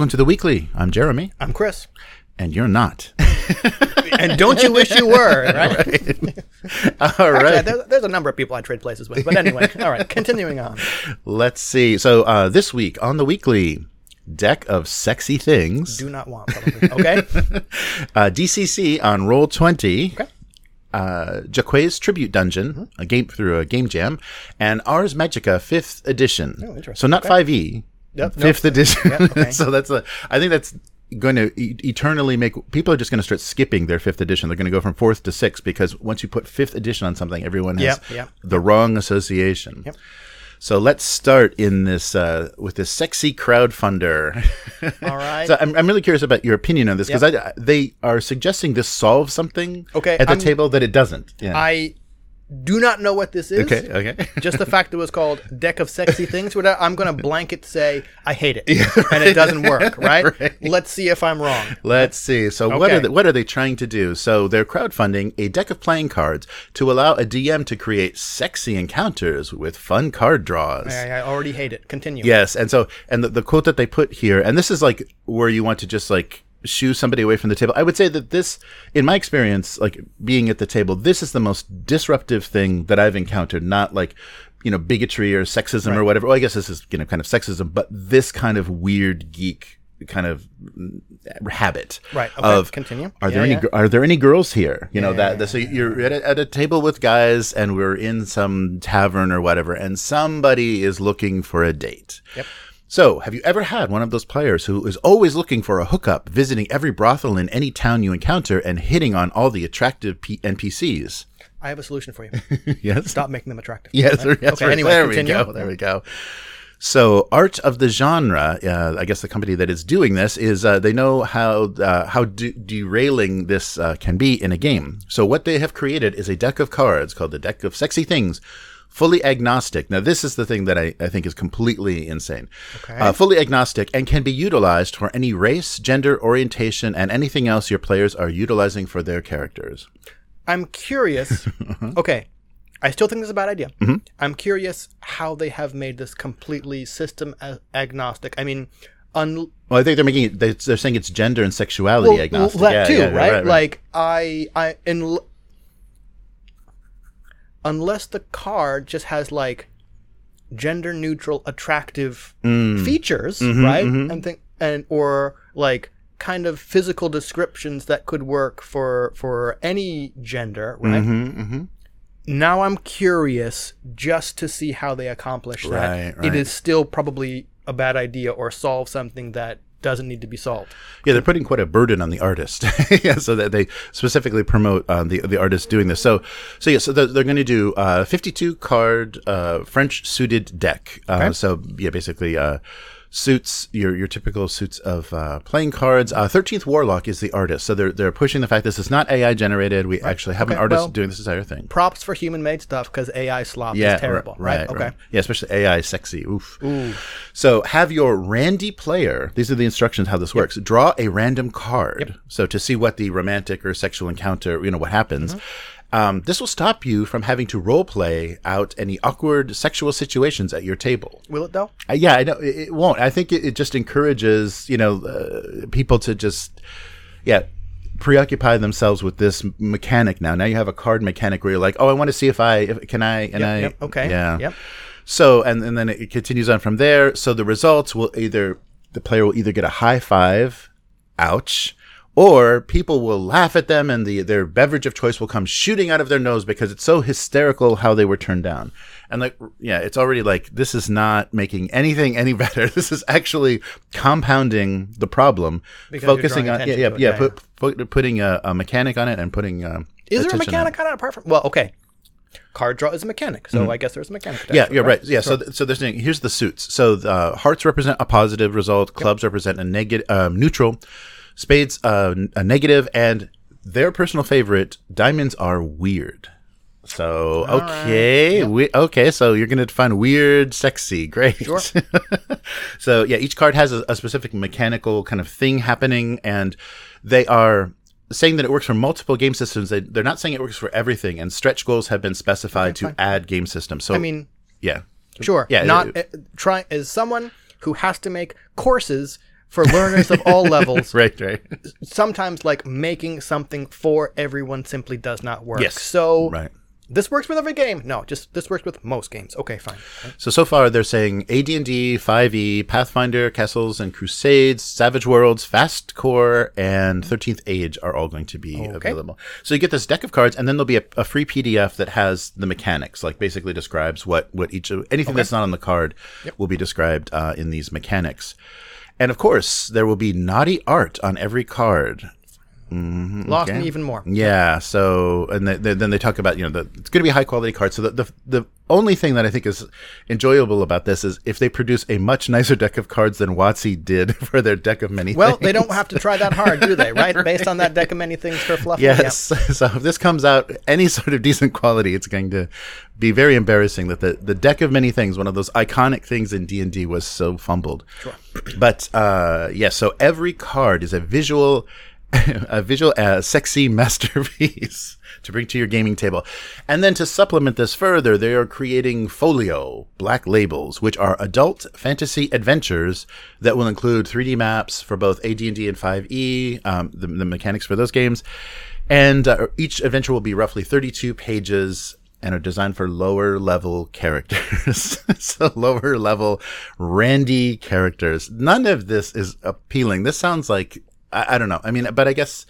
Welcome to the weekly. I'm Jeremy, I'm Chris. and you're not. And don't you wish you were, right? All right. there's, there's a number of people I trade places with. But anyway, all right, continuing on. Let's see. So uh, this week on the weekly deck of sexy things, Do not want, probably. Okay? uh, DCC on roll twenty. Okay. Uh, Jaquays Tribute Dungeon, a game through a game jam, and Ars Magica Fifth Edition. Oh, interesting. So not five E, Yep, nope. Fifth Edition. Yep, okay. so that's a. I think that's going to e- eternally make people are just going to start skipping their fifth edition. They're going to go from fourth to sixth because once you put fifth edition on something, everyone has Yep, yep. the wrong association. Yep. So let's start in this uh, with this sexy crowdfunder. All right. so I'm, I'm really curious about your opinion on this because I they are suggesting this solves something Okay, at the I'm- table that it doesn't. Yeah. I do not know what this is. okay. Okay. Just the fact that it was called Deck of Sexy Things, I'm going to blanket say, I hate it. And it doesn't work, right? Let's see if I'm wrong. Let's see. So what are they, what are they trying to do? So they're crowdfunding a deck of playing cards to allow a DM to create sexy encounters with fun card draws. I, I already hate it. Continue. Yes, and so and the, the quote that they put here, and this is like where you want to just like shoo somebody away from the table. I would say that this, in my experience, like being at the table, this is the most disruptive thing that I've encountered. Not like you know bigotry or sexism or whatever. Well, I guess this is you know kind of sexism, but this kind of weird geek kind of mm, habit Right, okay, of continue. are Yeah, there any yeah. gr- are there any girls here you know that that- so you're at a, at a table with guys and we're in some tavern or whatever and somebody is looking for a date Yep. So, have you ever had one of those players who is always looking for a hookup, visiting every brothel in any town you encounter, and hitting on all the attractive P- NPCs? I have a solution for you. Yes. Stop making them attractive. Yes. Right? yes okay, right. anyway, there continue. we go. There we go. So, art of the genre. Uh, I guess the company that is doing this is uh, they know how uh, how de- derailing this uh, can be in a game. So, what they have created is a deck of cards called the Deck of Sexy Things. Fully agnostic. Now, this is the thing that I, I think is completely insane. Okay. Uh, fully agnostic and can be utilized for any race, gender, orientation, and anything else your players are utilizing for their characters. I'm curious. okay. I still think this is a bad idea. I'm curious how they have made this completely system agnostic. I mean, un- Well, I think they're making it, they- they're saying it's gender and sexuality well, agnostic. that Yeah, too, yeah, right? Like I, I, in, unless the card just has like gender neutral, attractive Mm. features, Mm-hmm, right? And think and or like kind of physical descriptions that could work for for any gender, right? Mm-hmm, Now I'm curious just to see how they accomplish that. Right, right. It is still probably a bad idea or solve something that doesn't need to be solved. Yeah, they're putting quite a burden on the artist, yeah, so that they specifically promote um, the the artist doing this. So, so yeah, so they're, they're going to do uh, 52 card uh, French suited deck. Uh, Okay. So yeah, basically uh, suits your your typical suits of uh, playing cards. Uh, 13th Warlock is the artist, so they're they're pushing the fact this is not AI generated. We actually have an artist well- doing this entire thing. Props for human made stuff because AI slop Yeah, is terrible. right, Right. right, Okay. Yeah, especially AI sexy. Oof. So have your randy player. These are the instructions how this works. Draw a random card. So to see what the romantic or sexual encounter, you know, what happens. Um, this will stop you from having to role play out any awkward sexual situations at your table. Will it though? Uh, yeah, I know it, it won't. I think it, it just encourages you know uh, people to just yeah preoccupy themselves with this mechanic now. Now you have a card mechanic where you're like, oh, I want to see if I if, can I and I Yep. Okay. yeah Yep. so and, and then it continues on from there. So the results will either the player will either get a high five, ouch, or people will laugh at them and the their beverage of choice will come shooting out of their nose because it's so hysterical how they were turned down. And like yeah, it's already like this is not making anything any better. This is actually compounding the problem, Because focusing on yeah yeah yeah, Yeah, put, put, putting a, a mechanic on it and putting uh, Is there a attention on it. mechanic on it apart from? Well, okay. Card draw is a mechanic, so I guess there's a mechanic. Mm-hmm. Yeah, you're it, right. Yeah, so th- so they're here's the suits. So uh, hearts represent a positive result, clubs represent a negative, um, neutral, spades uh, a negative, and their personal favorite diamonds are weird. So okay, we, okay. So you're gonna find weird, sexy, great. Sure. so yeah, each card has a, a specific mechanical kind of thing happening, and they are saying that it works for multiple game systems. They, they're not saying it works for everything, and stretch goals have been specified to add game systems. So I mean, yeah, sure. Yeah, Not it- uh, try as someone who has to make courses for learners of all levels. right, right, Sometimes, like making something for everyone simply does not work. Yes. So right. this works with every game. No, just this works with most games. Okay, fine. So so far they're saying AD&D, 5e, Pathfinder, Castles and Crusades, Savage Worlds, Fast Core, and 13th Age are all going to be available. So you get this deck of cards, and then there'll be a, a free PDF that has the mechanics, like basically describes what what each of anything that's not on the card will be described uh, in these mechanics. And of course, there will be naughty art on every card. Lost me even more. Yeah. So, and th- th- then they talk about you know the, it's going to be high quality card. So the, the the only thing that I think is enjoyable about this is if they produce a much nicer deck of cards than WotC did for their deck of many. Well, things. they don't have to try that hard, do they? Right? Based on that deck of many things for fluff. Yeah. Yes. So if this comes out any sort of decent quality, it's going to be very embarrassing that the, the deck of many things, one of those iconic things in D and D, was so fumbled. Sure. But uh, yes, yeah, so every card is a visual, a visual, uh, sexy masterpiece to bring to your gaming table. And then to supplement this further, they are creating folio black labels, which are adult fantasy adventures that will include 3D maps for both AD&D and 5e, um, the, the mechanics for those games. And uh, each adventure will be roughly 32 pages and are designed for lower level characters. so lower level randy characters. None of this is appealing. This sounds like I, I, don't know. I mean, but I guess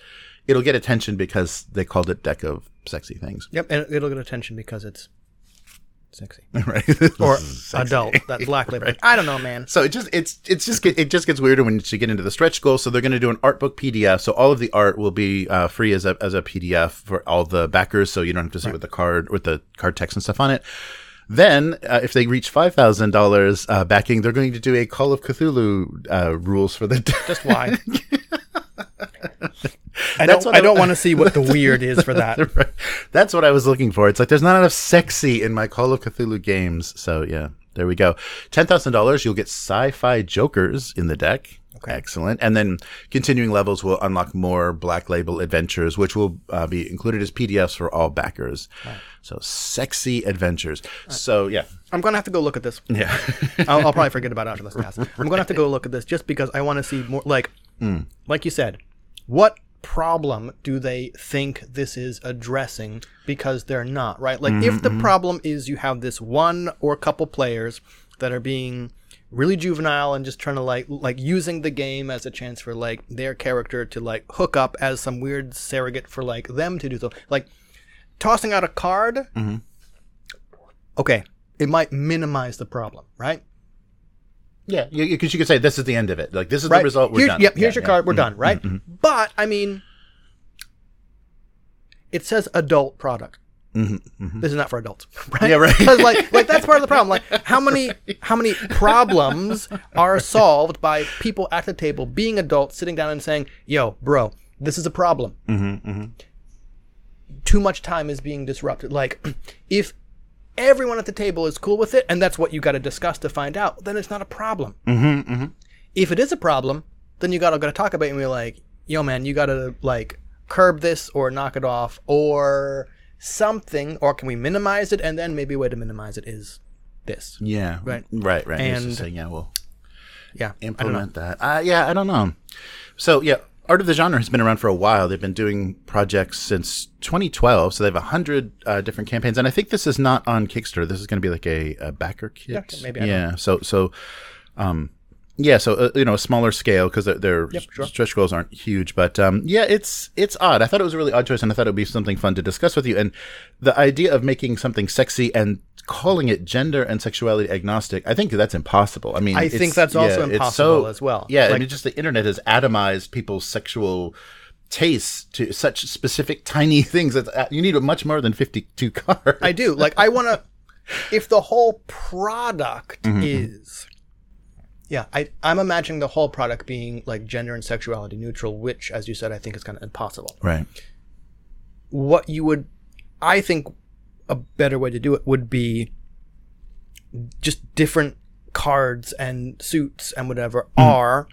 it'll get attention because they called it deck of sexy things. Yep, and it'll get attention because it's sexy right or adult that black label right. i don't know man so it just it's it's just it just gets weirder when you get into the stretch goals so they're going to do an art book pdf so all of the art will be uh, free as a, as a pdf for all the backers so you don't have to sit right. with the card with the card text and stuff on it then, uh, if they reach five thousand uh, dollars backing, they're going to do a Call of Cthulhu uh, rules for the. Just why? I don't. I, I don't want to see what the weird is for that. right. That's what I was looking for. It's like there's not enough sexy in my Call of Cthulhu games. So yeah, there we go. Ten thousand dollars, you'll get sci-fi jokers in the deck. Okay. Excellent. And then continuing levels will unlock more Black Label adventures, which will uh, be included as PDFs for all backers. Right. So sexy adventures. Right. So yeah, I'm gonna have to go look at this. Yeah, I'll, I'll, probably forget about it after this task. I'm gonna have to go look at this just because I want to see more. Like, mm. like you said, what problem do they think this is addressing because they're not right like mm-hmm, if the mm-hmm. problem is you have this one or couple players that are being really juvenile and just trying to like like using the game as a chance for like their character to like hook up as some weird surrogate for like them to do so like tossing out a card mm-hmm. okay it might minimize the problem right yeah, because you, you, could say this is the end of it. Like this is right. the result. We're Here, done. Yep. Here's yeah, your yeah. card. We're mm-hmm. done. Right. Mm-hmm. But I mean, it says adult product. Mm-hmm. mm-hmm. This is not for adults, right? Yeah, right. Because like, like that's part of the problem. Like, how many, how many problems are solved by people at the table being adults, sitting down and saying, "Yo, bro, this is a problem." Mm-hmm, mm-hmm. Too much time is being disrupted. Like, if everyone at the table is cool with it, and that's what you got to discuss to find out, then it's not a problem. Mm-hmm, mm-hmm. If it is a problem, then you got to talk about it and be like, "Yo, man, you got to like curb this or knock it off or something, or can we minimize it?" And then maybe a way to minimize it is this. Yeah. Right. Right. Right. And saying, yeah, well, yeah, implement that. Uh, yeah, I don't know. So yeah, Art of the Genre has been around for a while. They've been doing projects since 2012, so they have a hundred uh, different campaigns. And I think this is not on Kickstarter. This is going to be like a, a backer kit. Yeah, maybe. yeah. So so, um, yeah. So uh, you know, a smaller scale because their, their yep, sure. stretch goals aren't huge. But um, yeah, it's it's odd. I thought it was a really odd choice, and I thought it would be something fun to discuss with you. And the idea of making something sexy and calling it gender and sexuality agnostic, I think that's impossible. I mean, I think that's also yeah, impossible so, as well. Yeah, like, I mean, just the internet has atomized people's sexual tastes to such specific tiny things that uh, you need much more than 52 cards. I do. Like, I want to, if the whole product mm-hmm. is, yeah, I, I'm imagining the whole product being like gender and sexuality neutral, which, as you said, I think is kind of impossible. Right. What you would, I think, a better way to do it would be just different cards and suits and whatever mm. are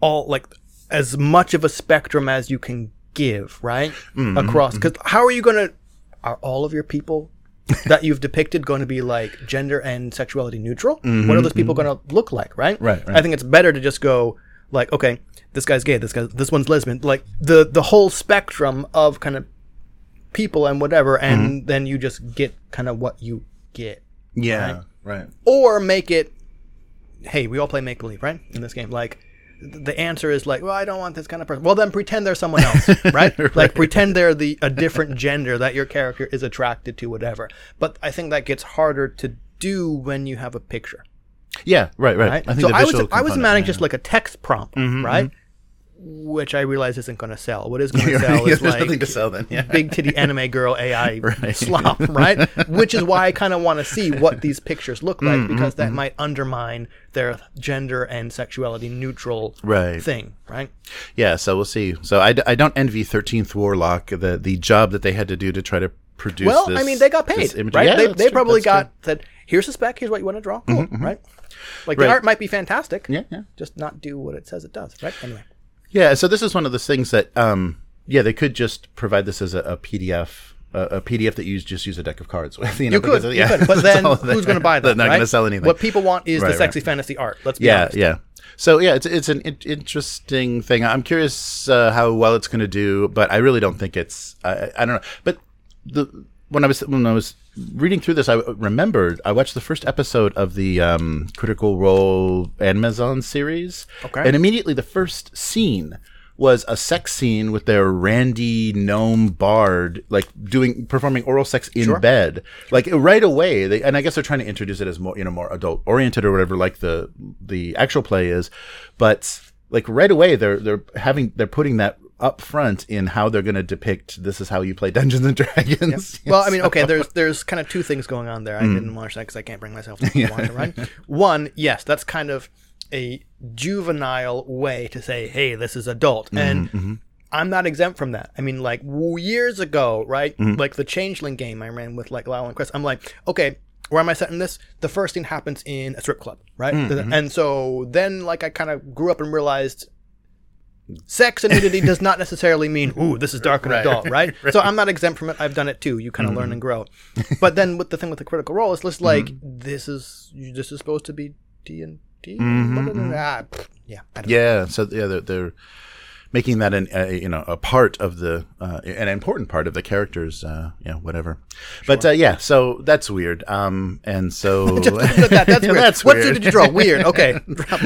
all like as much of a spectrum as you can give, right? Mm-hmm, Across. Because mm-hmm. how are you going to, are all of your people that you've depicted going to be like gender and sexuality neutral? what are those people going to look like, right? Mm-hmm, Right, right. I think it's better to just go like, okay, this guy's gay, this guy, this one's lesbian, like the the whole spectrum of kind of people and whatever, and Mm-hmm. then you just get kind of what you get, Yeah, right. or make it. Hey, we all play make believe, right? In this game, like. Th- The answer is like, well, I don't want this kind of person. Well, then pretend they're someone else, right? Like pretend they're the a different gender that your character is attracted to, whatever. But I think that gets harder to do when you have a picture. Yeah, right, right. right? I think so I was I was imagining yeah. Mm-hmm, just like a text prompt, right? Which I realize isn't going to sell. What is going to Yeah, sell is like nothing to sell then. Yeah. big titty anime girl AI Right. slop, right? Which is why I kind of want to see what these pictures look like Mm-hmm, because that might undermine their gender and sexuality neutral Right. thing, right? Yeah, so we'll see. So I, d- I don't envy Thirteenth Warlock the the job that they had to do to try to produce. Well, this, I mean, they got paid, right? Yeah, they they probably that's true. Mm-hmm, got said, here's a spec, here's what you want to draw, cool, right? Like the art might be fantastic, Yeah, yeah. just not do what it says it does, right? Anyway. Yeah, so this is one of those things that, um, yeah, they could just provide this as a, a PDF, a, PDF that you just use a deck of cards with. You, know, You could, you could, but then who's going to buy They're not right? going to sell anything. What people want is Right, the right. sexy fantasy art. Let's be yeah, honest. yeah. So yeah, it's it's an in- interesting thing. I'm curious uh, how well it's going to do, but I really don't think it's. I, I I don't know. But the when I was when I was reading through this, I remembered I watched the first episode of the um, Critical Role Amazon series, Okay. and immediately the first scene was a sex scene with their Randy gnome bard, like doing performing oral sex in bed, like right away. They and I guess they're trying to introduce it as more you know more adult oriented or whatever, like the the actual play is, but like right away they're they're having they're putting that up front in how they're going to depict this is how you play Dungeons and Dragons. Well, I mean, okay, there's there's kind of two things going on there. I Mm. didn't watch that because I can't bring myself to watch it. Right? One, yes, that's kind of a juvenile way to say, "Hey, this is adult," Mm-hmm, and I'm not exempt from that. I mean, like years ago, right? Mm-hmm. Like the Changeling game I ran with like Lyle and Chris. I'm like, okay. Where am I setting this? The first thing happens in a strip club, right? Mm-hmm. And so then, like, I kind of grew up and realized sex and nudity does not necessarily mean ooh this is dark and adult right? so i'm not exempt from it i've done it too you kind of learn and grow but then with the thing with the critical role it's just like this is this is supposed to be d and d Ah, pfft, yeah I don't Yeah, so yeah, they're, they're making that an a, you know a part of the uh, an important part of the characters. Uh, yeah, whatever. But uh, yeah, so that's weird. Um, and so Just leave it at that. That's weird. that's what weird. did you draw? Weird. Okay.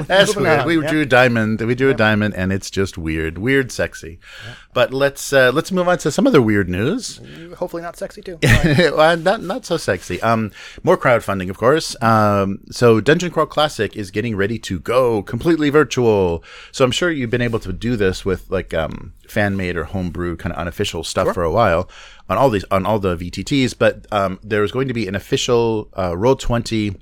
That's weird. on. We Yeah. drew a diamond. We drew a diamond, and it's just weird, weird, sexy. But let's uh, let's move on to some other weird news. Hopefully not sexy too. well, not not so sexy. Um, more crowdfunding, of course. Um, so Dungeon Crawl Classic is getting ready to go completely virtual. So I'm sure you've been able to do this with like um, fan made or homebrew kind of unofficial stuff for a while on all these on all the VTTs. But um, there's going to be an official uh, Roll Twenty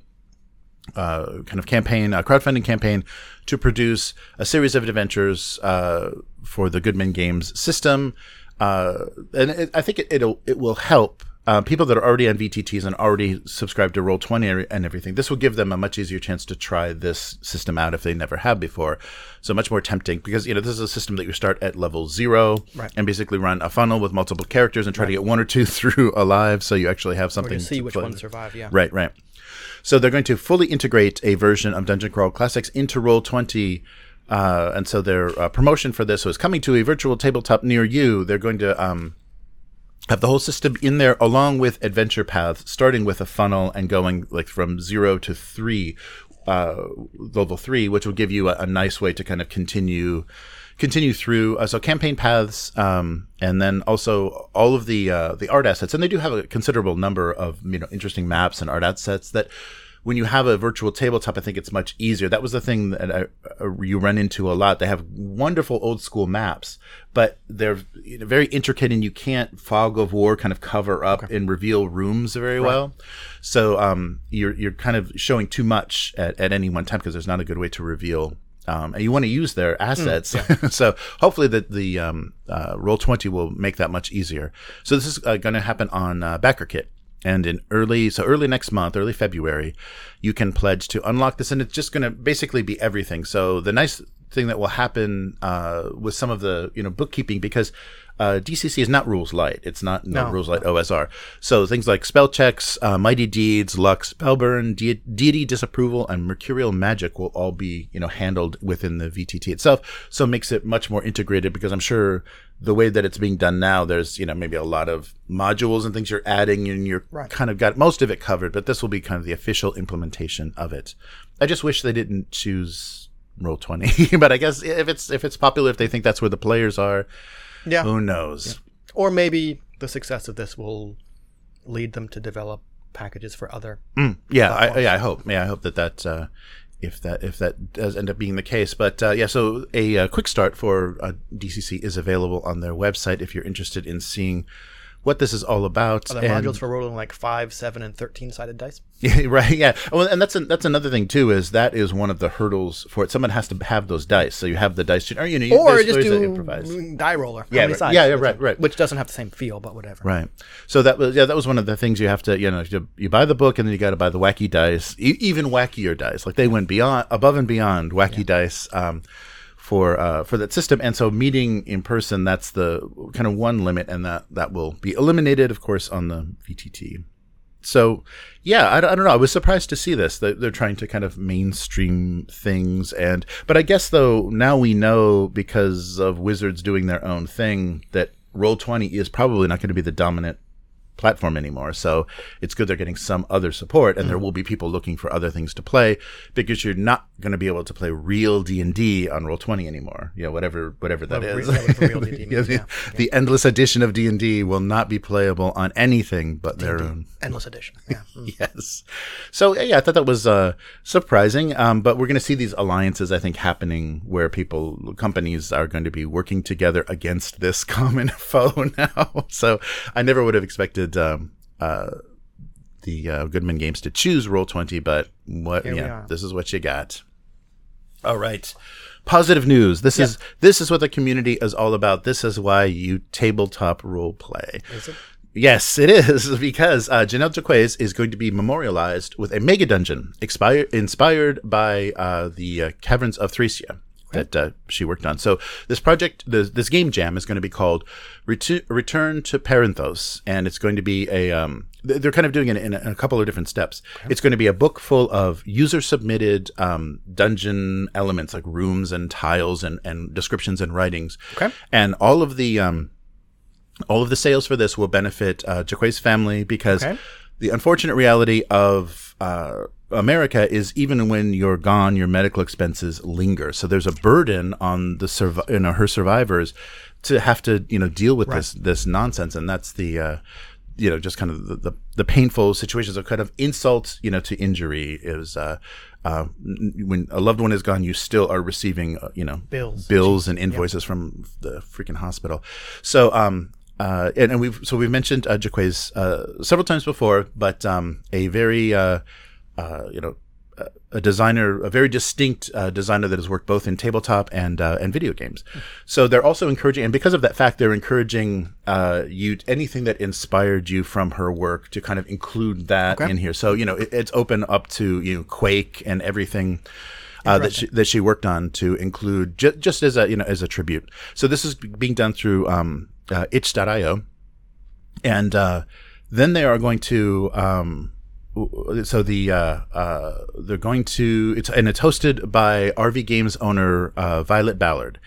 uh, kind of campaign, a crowdfunding campaign to produce a series of adventures uh, for the Goodman Games system. Uh, and it, I think it, it'll it will help uh, people that are already on VTTs and already subscribed to Roll Twenty and everything. This will give them a much easier chance to try this system out if they never have before. So much more tempting because you know this is a system that you start at level zero Right. and basically run a funnel with multiple characters and try to get one or two through alive, so you actually have something to see which play. ones survive. Yeah. Right, right. So they're going to fully integrate a version of Dungeon Crawl Classics into Roll20. Uh, and so their uh, promotion for this was coming to a virtual tabletop near you. They're going to um, have the whole system in there along with adventure paths, starting with a funnel and going like from zero to three, uh, level three, which will give you a, a nice way to kind of continue continue through uh, so campaign paths um, and then also all of the uh, the art assets. And they do have a considerable number of you know interesting maps and art assets that when you have a virtual tabletop i think it's much easier. That was the thing that I, uh, you run into a lot. They have wonderful old school maps but they're you know, very intricate and you can't fog of war kind of cover up and reveal rooms very well. So um, you're you're kind of showing too much at, at any one time because there's not a good way to reveal um, and you want to use their assets. so hopefully that the um, uh, Roll Twenty will make that much easier. So this is uh, going to happen on uh, BackerKit, and in early so early next month, early February, you can pledge to unlock this, and it's just going to basically be everything. So the nice thing that will happen uh, with some of the you know bookkeeping because uh, DCC is not rules light. It's not no, No. rules light OSR. So things like spell checks, uh, mighty deeds, lux, spellburn, de- deity disapproval, and mercurial magic will all be you know handled within the VTT itself. So it makes it much more integrated because I'm sure the way that it's being done now, there's you know maybe a lot of modules and things you're adding, and you're Right. kind of got most of it covered. But this will be kind of the official implementation of it. I just wish they didn't choose roll 20 but i guess if it's if it's popular if they think that's where the players are Yeah. who knows? Or maybe the success of this will lead them to develop packages for other. Mm, yeah I, yeah i hope. Yeah i hope that that uh if that if that does end up being the case. But uh, yeah so a, uh quick start for uh, dcc is available on their website if you're interested in seeing what this is all about Are there and- modules for rolling like five, seven, and thirteen sided dice? Yeah, right. Yeah. Well, and that's a, that's another thing too. Is that is one of the hurdles for it. Someone has to have those dice. So you have the dice, or you know, you- Or just do improvise. die roller. Yeah, right. sides? Yeah, yeah, right, right. Which doesn't have the same feel, but whatever. Right. So that was yeah, that was one of the things you have to you know you, you buy the book and then you got to buy the wacky dice, e- even wackier dice. Like they went beyond above and beyond wacky dice um, for uh, for that system. And so meeting in person, that's the kind of one limit, and that that will be eliminated, of course, on the VTT. So yeah, I, I don't know. I was surprised to see this. That they're trying to kind of mainstream things, and but I guess though now we know because of Wizards doing their own thing that Roll Twenty is probably not going to be the dominant platform anymore. So it's good they're getting some other support, and Mm. there will be people looking for other things to play because you're not going to be able to play real D and D on Roll Twenty anymore. You know, whatever whatever that Well, is. real D&D Yeah, the, yeah. the endless edition of D and D will not be playable on anything but their own. Endless edition. Yeah. Mm. Yes. So yeah, I thought that was uh, surprising. Um, but we're going to see these alliances, I think, happening where people, companies are going to be working together against this common foe now. So I never would have expected um, uh, the uh, Goodman Games to choose Roll Twenty, but what? Here yeah, this is what you got. All right. Positive news. This is this is what the community is all about. This is why you tabletop role play. Is it? Yes, it is because uh, Jennell Jaquays is going to be memorialized with a mega dungeon expired, inspired by uh, the uh, Caverns of Thracia that uh, she worked on. So this project, this, this game jam, is going to be called Retu- "Return to Parenthos," and it's going to be a. Um, they're kind of doing it in a, in a couple of different steps. It's going to be a book full of user-submitted um, dungeon elements like rooms and tiles and, and descriptions and writings. Okay. And all of the um, all of the sales for this will benefit uh, Jaquays family because Okay. the unfortunate reality of uh, America is even when you're gone, your medical expenses linger. So there's a burden on the survi- you know her survivors to have to you know deal with this this nonsense, and that's the. Uh, you know, just kind of the, the, the painful situations of kind of insult, you know, to injury is, uh, uh, when a loved one is gone, you still are receiving, uh, you know, Bills. bills and invoices from the freaking hospital. So, um, uh, and, and we've so we've mentioned uh, Jaquays uh, several times before, but um, a very uh, you know uh, a designer, a very distinct uh, designer that has worked both in tabletop and uh, and video games. So they're also encouraging, and because of that fact, they're encouraging uh, you anything that inspired you from her work to kind of include that in here. So you know it, it's open up to you know Quake and everything uh, that she, that she worked on to include ju- just as a you know as a tribute. So this is being done through um, uh, itch.io, and uh, then they are going to. Um, so the uh, uh, they're going to it's and it's hosted by RV Games owner uh, Violet Ballard.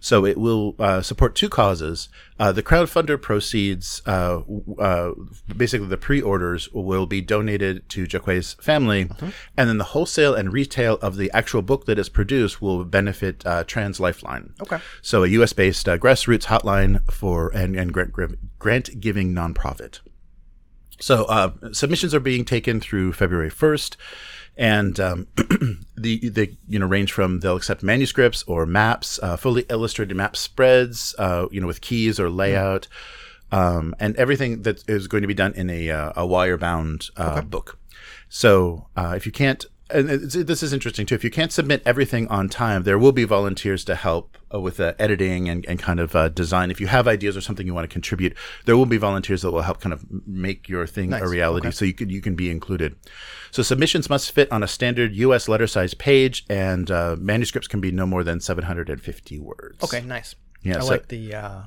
So it will uh, support two causes. Uh, the crowdfunder proceeds, uh, uh, basically the pre-orders, will be donated to Jaquays family, and then the wholesale and retail of the actual book that is produced will benefit uh, Trans Lifeline. Okay. So a U.S.-based uh, grassroots hotline for and, and grant grant giving nonprofit. So uh, submissions are being taken through February first, and um, the they you know range from they'll accept manuscripts or maps, uh, fully illustrated map spreads, uh, you know with keys or layout, um, and everything that is going to be done in a uh, a wire bound uh, book. So uh, if you can't and it's, this is interesting too. If you can't submit everything on time, there will be volunteers to help uh, with uh, editing and, and kind of uh, design. If you have ideas or something you want to contribute, there will be volunteers that will help kind of make your thing Nice. a reality. Okay. So you can you can be included. So submissions must fit on a standard U.S. letter size page, and uh, manuscripts can be no more than 750 words. Okay, nice. Yeah, I so- like the uh,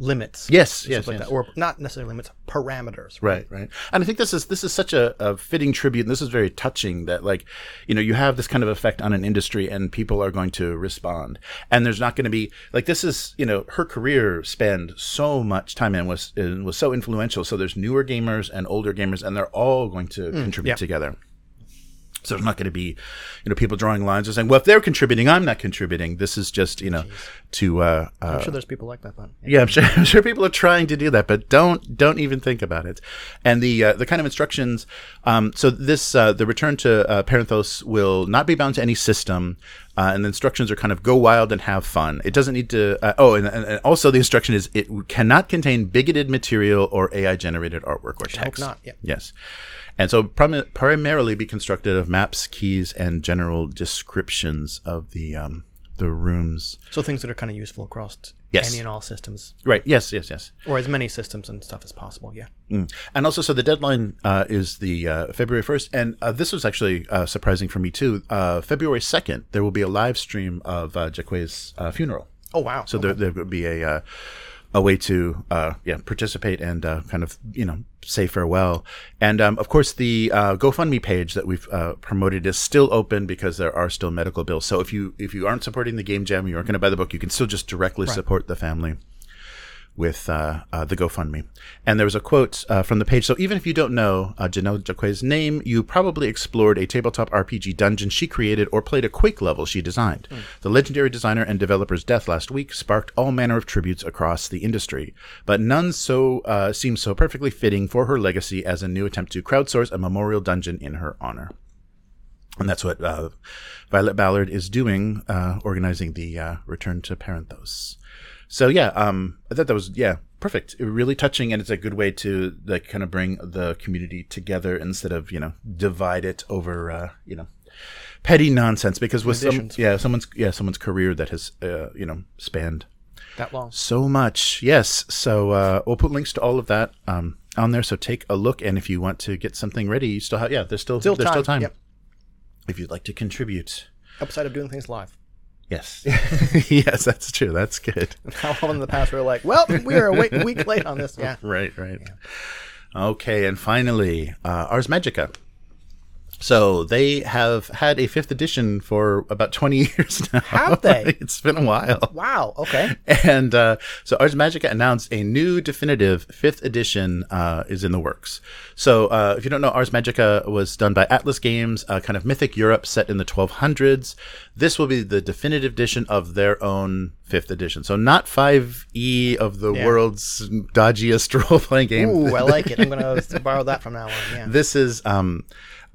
limits. Yes, yes, like yes. that. or not necessarily limits, parameters. Right, right. And I think this is this is such a, a fitting tribute, and this is very touching that like, you know, you have this kind of effect on an industry, and people are going to respond, and there's not going to be like this is you know her career spanned so much time and was and was so influential. So there's newer gamers and older gamers, and they're all going to mm, contribute yeah. together. So there's not going to be, you know, people drawing lines or saying, "Well, if they're contributing, I'm not contributing." This is just, you know, to uh, uh, I'm sure there's people like that, but yeah, I'm sure, I'm sure people are trying to do that, but don't don't even think about it. And the uh, the kind of instructions. Um, so this uh, the return to uh, Parenthos will not be bound to any system, uh, and the instructions are kind of go wild and have fun. It doesn't need to. Uh, oh, and, and also the instruction is it cannot contain bigoted material or AI generated artwork or hope text. not, yeah. Yes. And so prim- primarily be constructed of maps, keys, and general descriptions of the um, the rooms. so things that are kind of useful across Yes. any and all systems, Right. Yes. Yes. Yes. or as many systems and stuff as possible. Yeah. Mm. And also, so the deadline uh, is the uh, February 1st. And uh, this was actually uh, surprising for me, too. Uh, February 2nd, there will be a live stream of uh, Jaquays' uh, funeral. Oh wow. So there, there would be a, uh, a way to uh, yeah participate and uh, kind of, you know, say farewell. And um, of course, the uh, GoFundMe page that we've uh, promoted is still open because there are still medical bills. So if you if you aren't supporting the game jam, you aren't going to buy the book, you can still just directly support the family with uh, uh, the GoFundMe. And there was a quote uh, from the page. So even if you don't know uh, Jennell Jaquays' name, you probably explored a tabletop RPG dungeon she created or played a Quake level she designed. The legendary designer and developer's death last week sparked all manner of tributes across the industry, but none so uh, seems so perfectly fitting for her legacy as a new attempt to crowdsource a memorial dungeon in her honor. And that's what uh, Violet Ballard is doing, uh, organizing the uh, Return to Parenthos. So yeah, um, I thought that was yeah perfect, really touching, and it's a good way to like kind of bring the community together instead of you know divide it over uh, you know petty nonsense. Because with some yeah someone's yeah someone's career that has uh, you know spanned that long. so much. Yes. So uh, we'll put links to all of that um, on there. So take a look, and if you want to get something ready, you still have yeah. There's still, Still there's still time, time. yep. If you'd like to contribute. Upside of doing things live. Yes. yes, that's true. That's good. How long in the past we were like, well, we were a week, week late on this. Yeah. Right. Right. Okay, and finally, uh, Ars Magica. So they have had a fifth edition for about 20 years now. Have they? it's been a while. Wow. Okay. And uh, so Ars Magica announced a new definitive fifth edition uh, is in the works. So uh, if you don't know, Ars Magica was done by Atlas Games, uh, kind of mythic Europe set in the 1200s. This will be the definitive edition of their own fifth edition. So not 5e of the Yeah. world's dodgiest role-playing game. Ooh, I like it. I'm gonna borrow that from now on. Yeah. This is um,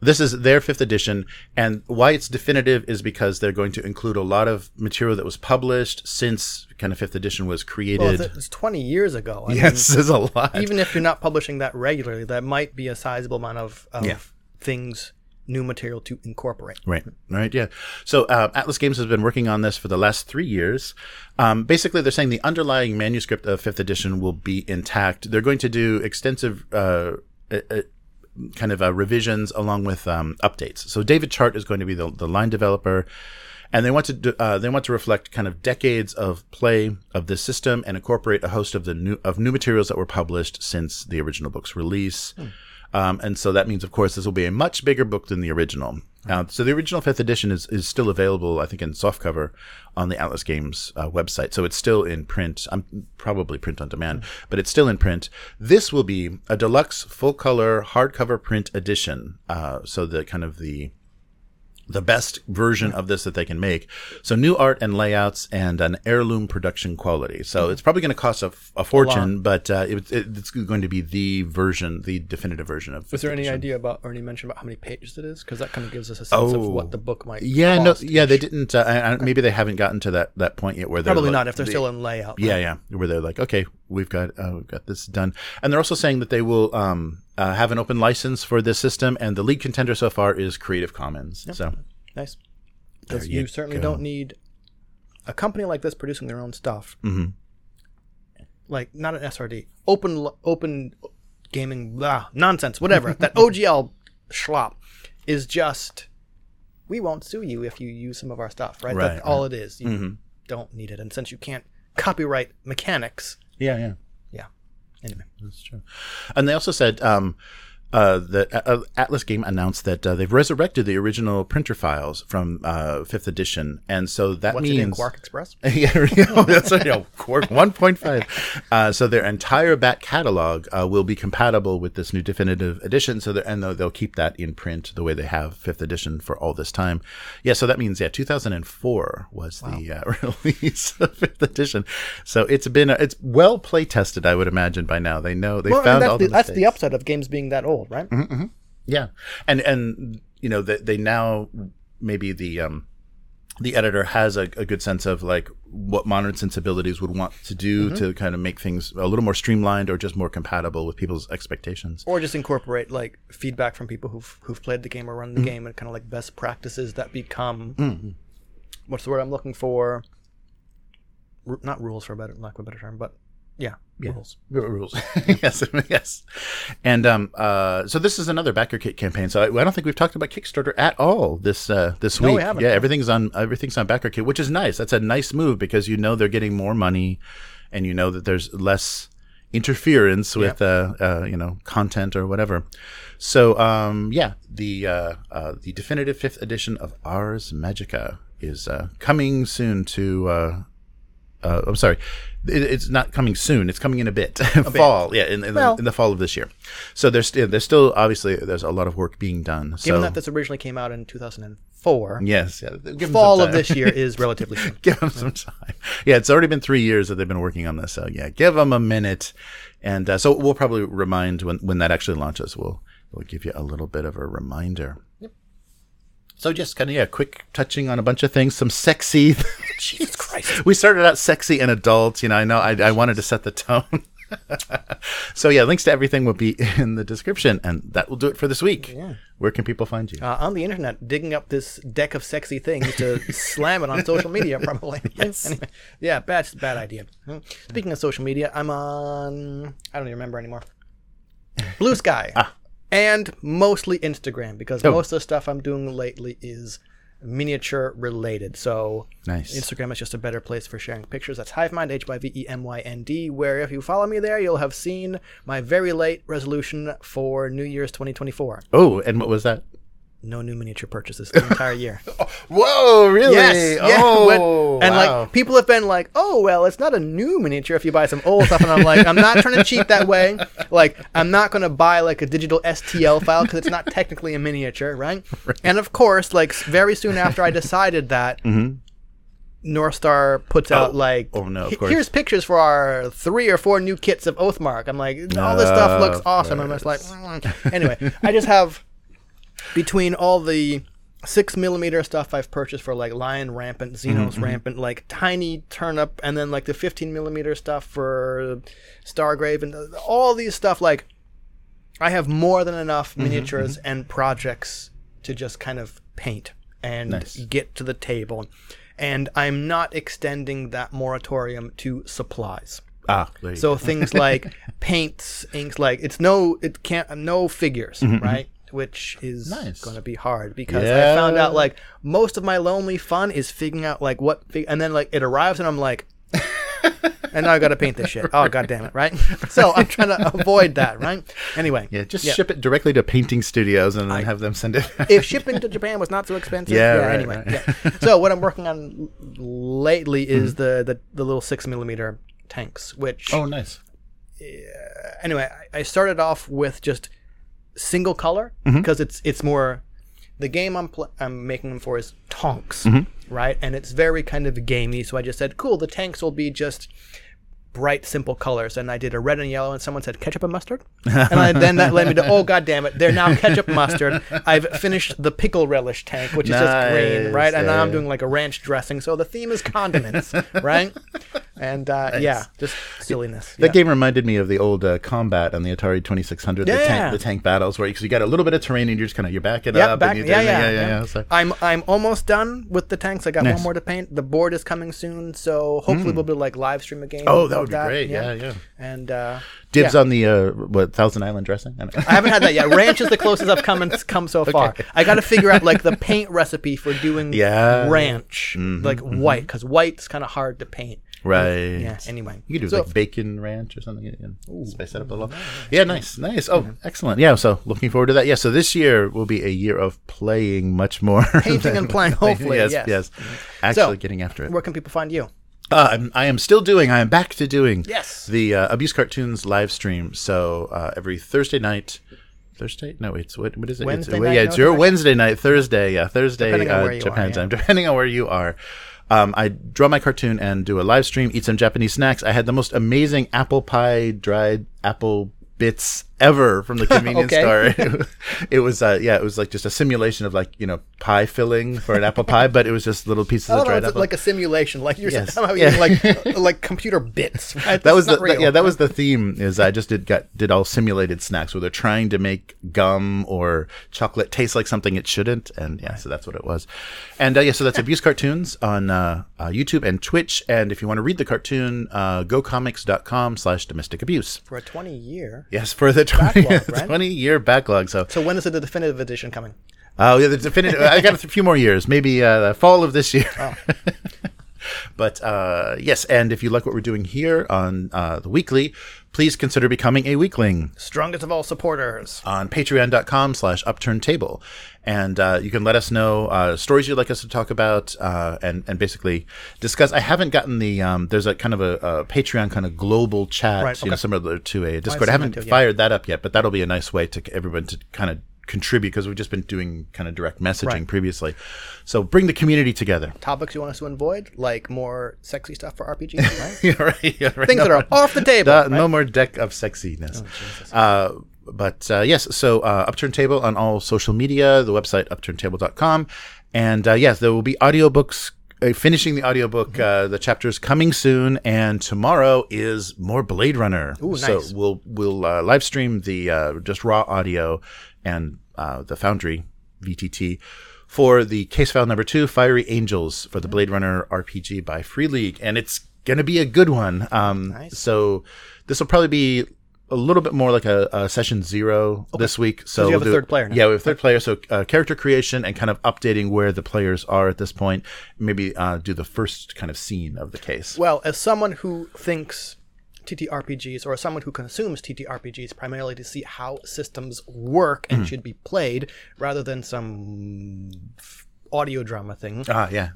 this is their fifth edition, and why it's definitive is because they're going to include a lot of material that was published since kind of fifth edition was Well, created. it's, it's 20 years ago. I yes, there's a lot. even if you're not publishing that regularly, that might be a sizable amount of, of Yeah. things, new material to incorporate. Right, right, yeah. So uh, Atlas Games has been working on this for the last three years. Um, basically, they're saying the underlying manuscript of fifth edition will be intact. They're going to do extensive. Uh, kind of uh, revisions along with um, updates. So David Chart is going to be the, the line developer, and they want to do, uh, they want to reflect kind of decades of play of this system and incorporate a host of the new of new materials that were published since the original book's release. Um, and so that means, of course, this will be a much bigger book than the original. Uh, so the original fifth edition is, is still available, I think, in softcover on the Atlas Games uh, website. So it's still in print. I'm probably print on demand, but it's still in print. This will be a deluxe full color hardcover print edition. Uh, so the kind of the the best version of this that they can make. So new art and layouts and an heirloom production quality. So it's probably going to cost a, a fortune, but uh, it, it, it's going to be the version, the definitive version of. Was there any idea about, or any mention about how many pages it is? Because that kind of gives us a sense of Oh. what the book might Yeah, no, yeah, they didn't. Uh, I, I, maybe they haven't gotten to that that point yet where they're Probably like- not if they're they- still in layout. Yeah, yeah, where they're like, okay, we've got uh, we've got this done. And they're also saying that they will um, uh, have an open license for this system, and the lead contender so far is Creative Commons. So Nice. Because you, you certainly go. don't need a company like this producing their own stuff. Mhm. Like not an SRD, open open gaming blah, nonsense, whatever. that OGL schlop is just we won't sue you if you use some of our stuff, right? Right, That's all it is. You Mhm. don't need it, and since you can't copyright mechanics, yeah, yeah. yeah. Anyway, That's true. And they also said um, uh, that uh, Atlas Game announced that uh, they've resurrected the original printer files from uh, fifth edition, and so that what's means QuarkXPress? yeah, you know, that's. You know, Quark 1.5. Uh, so their entire back catalog uh, will be compatible with this new definitive edition. So and they'll, they'll keep that in print the way they have fifth edition for all this time. Yeah. So that means yeah, 2004 was the uh, release of fifth edition. So it's been uh, it's well play tested. I would imagine by now they know they Well, found all the, the that's the upside of games being that old, right? Yeah, and and you know they, they now maybe the um the editor has a, a good sense of like what modern sensibilities would want to do Mm-hmm. to kind of make things a little more streamlined or just more compatible with people's expectations. or just incorporate like feedback from people who've who've played the game or run the Mm-hmm. game and kind of like best practices that become what's the word I'm looking for? Not rules for a better lack of a better term, but yeah, rules. rules. yes, yes. And um, uh, so this is another backer kit campaign. So I, I don't think we've talked about Kickstarter at all this uh, this No, we week. haven't. Yeah, everything's on everything's on backer kit, which is nice. That's a nice move because you know they're getting more money, and you know that there's less interference with uh, uh, you know content or whatever. So um, yeah, the uh, uh, the definitive fifth edition of Ars Magica is uh, coming soon to. Uh, I'm sorry, it, it's not coming soon. It's coming in a bit. fall, yeah, in, in, Well- the, in the fall of this year. So there's still, there's still obviously there's a lot of work being done. Given so that this originally came out in 2004, yes, yeah, give 'em some fall of this year is relatively soon. give them some time. Yeah, it's already been three years that they've been working on this. So yeah, give them a minute. And uh, so we'll probably remind when when that actually launches. We'll we'll give you a little bit of a reminder. So just kind of yeah, quick touching on a bunch of things. Some sexy. Jesus Christ. we started out sexy and adult. You know, I know I, I wanted to set the tone. so yeah, links to everything will be in the description, and that will do it for this week. Where can people find you? Uh, on the internet, digging up this deck of sexy things to slam it on social media, probably. Anyway, yeah, bad, bad idea. Hmm. Speaking of social media, I'm on. I don't even remember anymore. Blue Sky, and mostly Instagram because Oh. most of the stuff I'm doing lately is miniature related. So Nice. Instagram is just a better place for sharing pictures. That's Hivemind, H Y V E M Y N D. Where if you follow me there, you'll have seen my very late resolution for New Year's 2024. Oh, and what was that? No new miniature purchases the entire year. Whoa, really? Yes. Yeah. Oh, and wow. like people have been like, "Oh, well, it's not a new miniature if you buy some old stuff." And I'm like, "I'm not trying to cheat that way. Like, I'm not going to buy like a digital STL file because it's not technically a miniature, right? And of course, like very soon after I decided that, North Star puts out like, Mm-hmm. oh, no, here's pictures for our three or four new kits of Oathmark." I'm like, all this stuff looks awesome. I'm just like, "Mm." anyway, I just have between all the six millimeter stuff I've purchased for like Lion Rampant, Xenos Mm-hmm, Rampant, like tiny turnip, and then like the 15 millimeter stuff for Stargrave, and all these stuff. Like, I have more than enough Mm-hmm, miniatures and projects to just kind of paint and Nice. get to the table. And I'm not extending that moratorium to supplies. ah, there you So things like paints, inks, like it's no, it can't, no figures, right? Which is Nice. going to be hard because I found out like most of my lonely fun is figuring out like what, and then like it arrives and I'm like, and now I got to paint this shit. Oh god damn it, right? So I'm trying to avoid that, right? Anyway, yeah, just ship it directly to painting studios and then have them send it. if shipping to Japan was not so expensive. Yeah, Yeah. right, anyway, right. yeah. So what I'm working on lately is Mm-hmm. the, the the little six millimeter tanks, which oh, nice. anyway, I I started off with just single color Mm-hmm. because it's it's more the game I'm pl- I'm making them for is Tonks, Mm-hmm. right? And it's very kind of gamey. So I just said, cool, the tanks will be just bright, simple colors. And I did a red and yellow, and someone said ketchup and mustard, and I, then that led me to oh god damn it, they're now ketchup mustard. I've finished the pickle relish tank, which is just green, Nice, right? And now I'm doing like a ranch dressing. So the theme is condiments, right? and uh, yeah, just silliness. That yeah. game reminded me of the old uh, combat on the Atari 2600, the, tank, the tank battles, where because you got a little bit of terrain and you're just kind of you're backing Yeah, up. back, and yeah, you yeah, yeah, yeah, So- I'm I'm almost done with the tanks. I got Nice. one more to paint. The board is coming soon, so hopefully we'll be like live stream a game. Oh, that would be great. Yeah, yeah. And uh, Dibs yeah. on the uh, what Thousand Island dressing. I. I haven't had that yet. Ranch is the closest I've come and come so far. I got to figure out like the paint recipe for doing Yeah. Mm-hmm, ranch, like white, because white's kind of hard to paint. right. Yeah. Anyway, You could do So- like bacon ranch or something. And spice that up a little. Yeah, nice, nice. Oh, excellent. Yeah, so looking forward to that. Yeah, so this year will be a year of playing much more. Painting than- and playing, hopefully, yes, yes. yes. Actually So, getting after it. where can people find you? Uh, I'm, I am still doing. I am back to doing. Yes. The uh, Abuse Cartoons live stream. So uh, every Thursday night. Thursday? No, it's what? What is it? Wednesday it's, night, yeah, it's your Wednesday night. Thursday, yeah, Thursday, uh, Japan are, yeah. time. Depending on where you are. Um, I draw my cartoon and do a live stream. Eat some Japanese snacks. I had the most amazing apple pie, dried apple bits ever from the convenience Okay. store. it was, uh, yeah, it was like just a simulation of like you know pie filling for an apple pie, but it was just little pieces of know, dried apple. like a simulation, like you're Yes. somehow Yeah. like like computer bits. Right? that was the yeah that was the theme is I just did got did all simulated snacks where they're trying to make gum or chocolate taste like something it shouldn't and yeah so that's what it was and uh, yeah so that's abuse cartoons on uh, uh, YouTube and Twitch and if you want to read the cartoon uh, gocomics.com slash domestic abuse for a 20 year. yes for the 20, Backlog, right? 20 year backlog so So when is the definitive edition coming? Oh yeah, the definitive. I got a few more years, maybe uh, the fall of this year. Oh. but uh, yes, and if you like what we're doing here on uh, the weekly, please consider becoming a weekling Strongest of all supporters. on patreon.com slash upturned table and uh, you can let us know uh, stories you'd like us to talk about uh, and, and basically discuss. I haven't gotten the um, there's a kind of a, a patreon kind of global chat Right, you know similar to a discord. I haven't too, yeah. fired that up yet but that'll be a nice way to everyone to kind of contribute because we've just been doing kind of direct messaging Right. previously so bring the community together Topics you want us to avoid, like more sexy stuff for RPGs, right? yeah, right, yeah, right. Things that No are off the table. Uh, right? No more deck of sexiness. Oh, uh, but uh, yes, so uh, Upturn Table on all social media, the website upturntable.com. And uh, yes, there will be audiobooks. Uh, finishing the audiobook, Mm-hmm. uh, the chapters coming soon, and tomorrow is more Blade Runner. Ooh, So nice. we'll we'll uh, live stream the uh, just raw audio and uh, the Foundry VTT for the case file number two, Fiery Angels, for the Blade Runner RPG by Free League, and it's gonna be a good one. Um, Nice. So this will probably be a little bit more like a, a session zero this week. So you have we'll a do- third player now. Yeah, we have a third player. So uh, character creation and kind of updating where the players are at this point. Maybe uh, do the first kind of scene of the case. Well, as someone who thinks TTRPGs or someone who consumes TTRPGs primarily to see how systems work and should be played rather than some audio drama thing. Ah, yeah.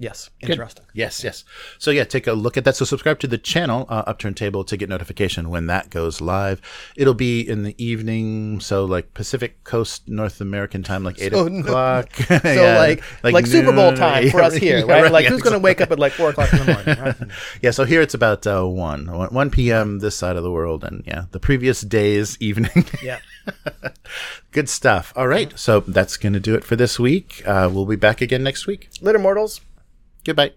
Yes, interesting. Yes, yes. So yeah, take a look at that. So subscribe to the channel, uh, Upturn Table, to get notification when that goes live. It'll be in the evening, so like Pacific Coast North American time, like eight So o'clock. So like like, Super Bowl time for us here, right? like who's going to wake up at like four o'clock in the morning? Right? Yeah, so here it's about uh, 1, 1 1 p.m. this side of the world, and yeah, the previous day's evening. yeah. Good stuff. All right, so that's going to do it for this week. Uh, we'll be back again next week. Later, mortals. Goodbye.